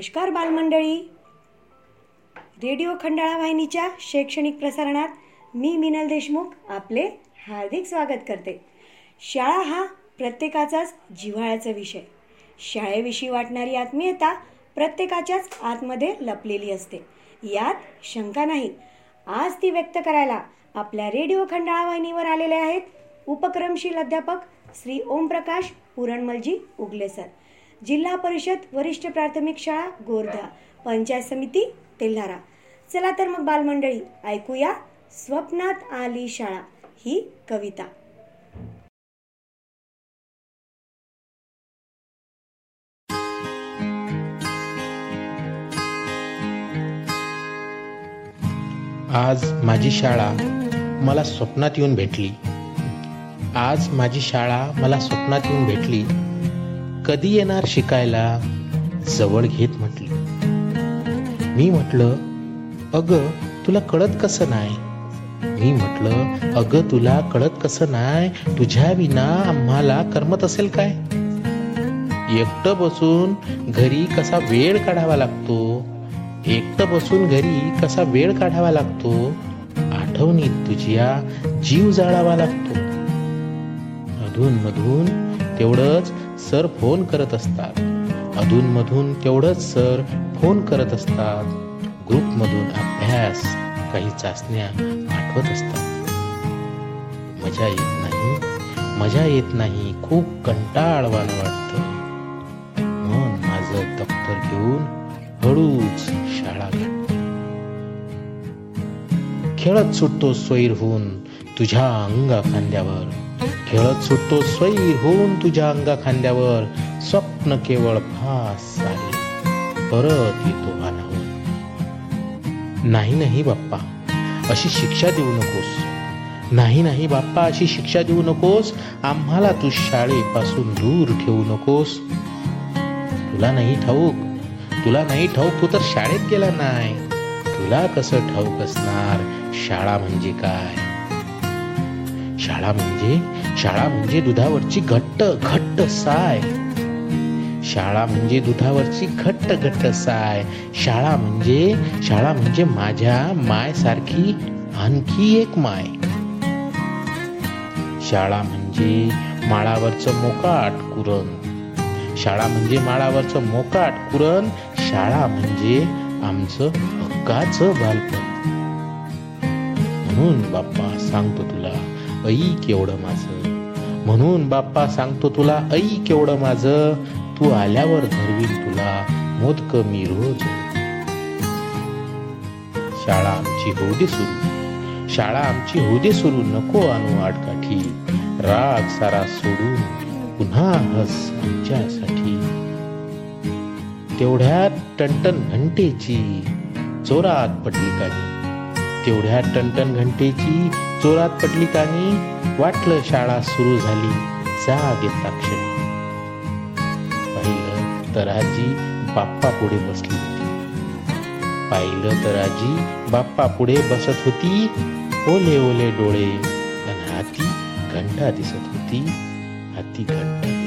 नमस्कार बालमंडळी. रेडिओ खंडाळा वाहिनीच्या शैक्षणिक प्रसारणात मी मिनल देशमुख आपले हार्दिक स्वागत करते. शाळा हा प्रत्येकाचाच जिव्हाळ्याचा विषय. शाळेविषयी वाटणारी आत्मीयता प्रत्येकाच्याच आतमध्ये लपलेली असते. यात शंका नाही. आज ती व्यक्त करायला आपल्या रेडिओ खंडाळा वाहिनीवर आलेले आहेत उपक्रमशील अध्यापक श्री ओमप्रकाश पुरणमलजी उगले सर. जिल्हा परिषद वरिष्ठ प्राथमिक शाळा गोरधा पंचायत समिती तेल्हारा. चला तर मग बालमंडळी ऐकूया स्वप्नात आली शाळा ही कविता. आज माझी शाळा मला स्वप्नात येऊन भेटली. आज माझी शाळा मला स्वप्नात येऊन भेटली. कधी येणार शिकायला? जवळ घेत म्हटली. मी म्हटलं अग तुला कळत कसं नाही? मी म्हटलं अग तुला कळत कसं नाही? तुझ्या विना आम्हाला करमत असेल काय? एकटं बसून घरी कसा वेळ काढावा लागतो? एकटं बसून घरी कसा वेळ काढावा लागतो? आठवणीत तुझ्या जीव जाळावा लागतो. अधून मधून तेवढंच सर फोन करत असतात. अधून मधून तेवढंच सर फोन करत असतात. ग्रुपमधून अभ्यास काही चाचण्या आठवत असतात. मजा येत नाही. मजा येत नाही. खूप कंटाळवाणं वाटत. मन माझं दप्तर घेऊन हळूच शाळा खेळत सुटतो सोयीर होऊन तुझ्या अंगा खांद्यावर खेळत सुटतो स्वैर होऊन तुझ्या अंगा खांद्यावर. स्वप्न केवळ फास आले परत येतो भानावर नाही नाही बाप्पा अशी शिक्षा देऊ नकोस. नाही नाही बाप्पा अशी शिक्षा देऊ नकोस. आम्हाला तू शाळेपासून दूर ठेवू नकोस. तुला नाही ठाऊक तुला नाही ठाऊक तू तर शाळेत गेला नाही. तुला कसं ठाऊक असणार? शाळा म्हणजे काय? शाळा म्हणजे शाळा म्हणजे दुधावरची घट्ट घट्ट साय. शाळा म्हणजे दुधावरची घट्ट घट्ट साय. शाळा म्हणजे शाळा म्हणजे माझ्या माय सारखी आणखी एक माय. शाळा म्हणजे माळावरचं मोकाट कुरण. शाळा म्हणजे माळावरचं मोकाट कुरण. शाळा म्हणजे आमचं हक्काचं बालपण. म्हणून बाप्पा सांगतो तुला ऐ केवढं माझं? म्हणून बाप्पा सांगतो तुला ऐ केवढं माझं? तू आल्यावर धरवीन तुला मोदक मी रोज. शाळा आमची होऊ दे सुरू. शाळा आमची होऊ दे सुरू नको आणू आडकाठी. राग सारा सोडून पुन्हा हस आमच्यासाठी. तेवढ्यात टनटन घंटेची चोरात पडली कानी तेवढ्या टनटन घंटेची जोरात पडली कानी वाटलं शाळा सुरू झाली जाग येता क्षणी पाहिलं तर आजी बाप्पा पुढे बसली होती. पाहिलं तर आजी बाप्पा पुढे बसत होती. ओले ओले डोळे आणि हाती घंटा दिसत होती. हाती घंटा.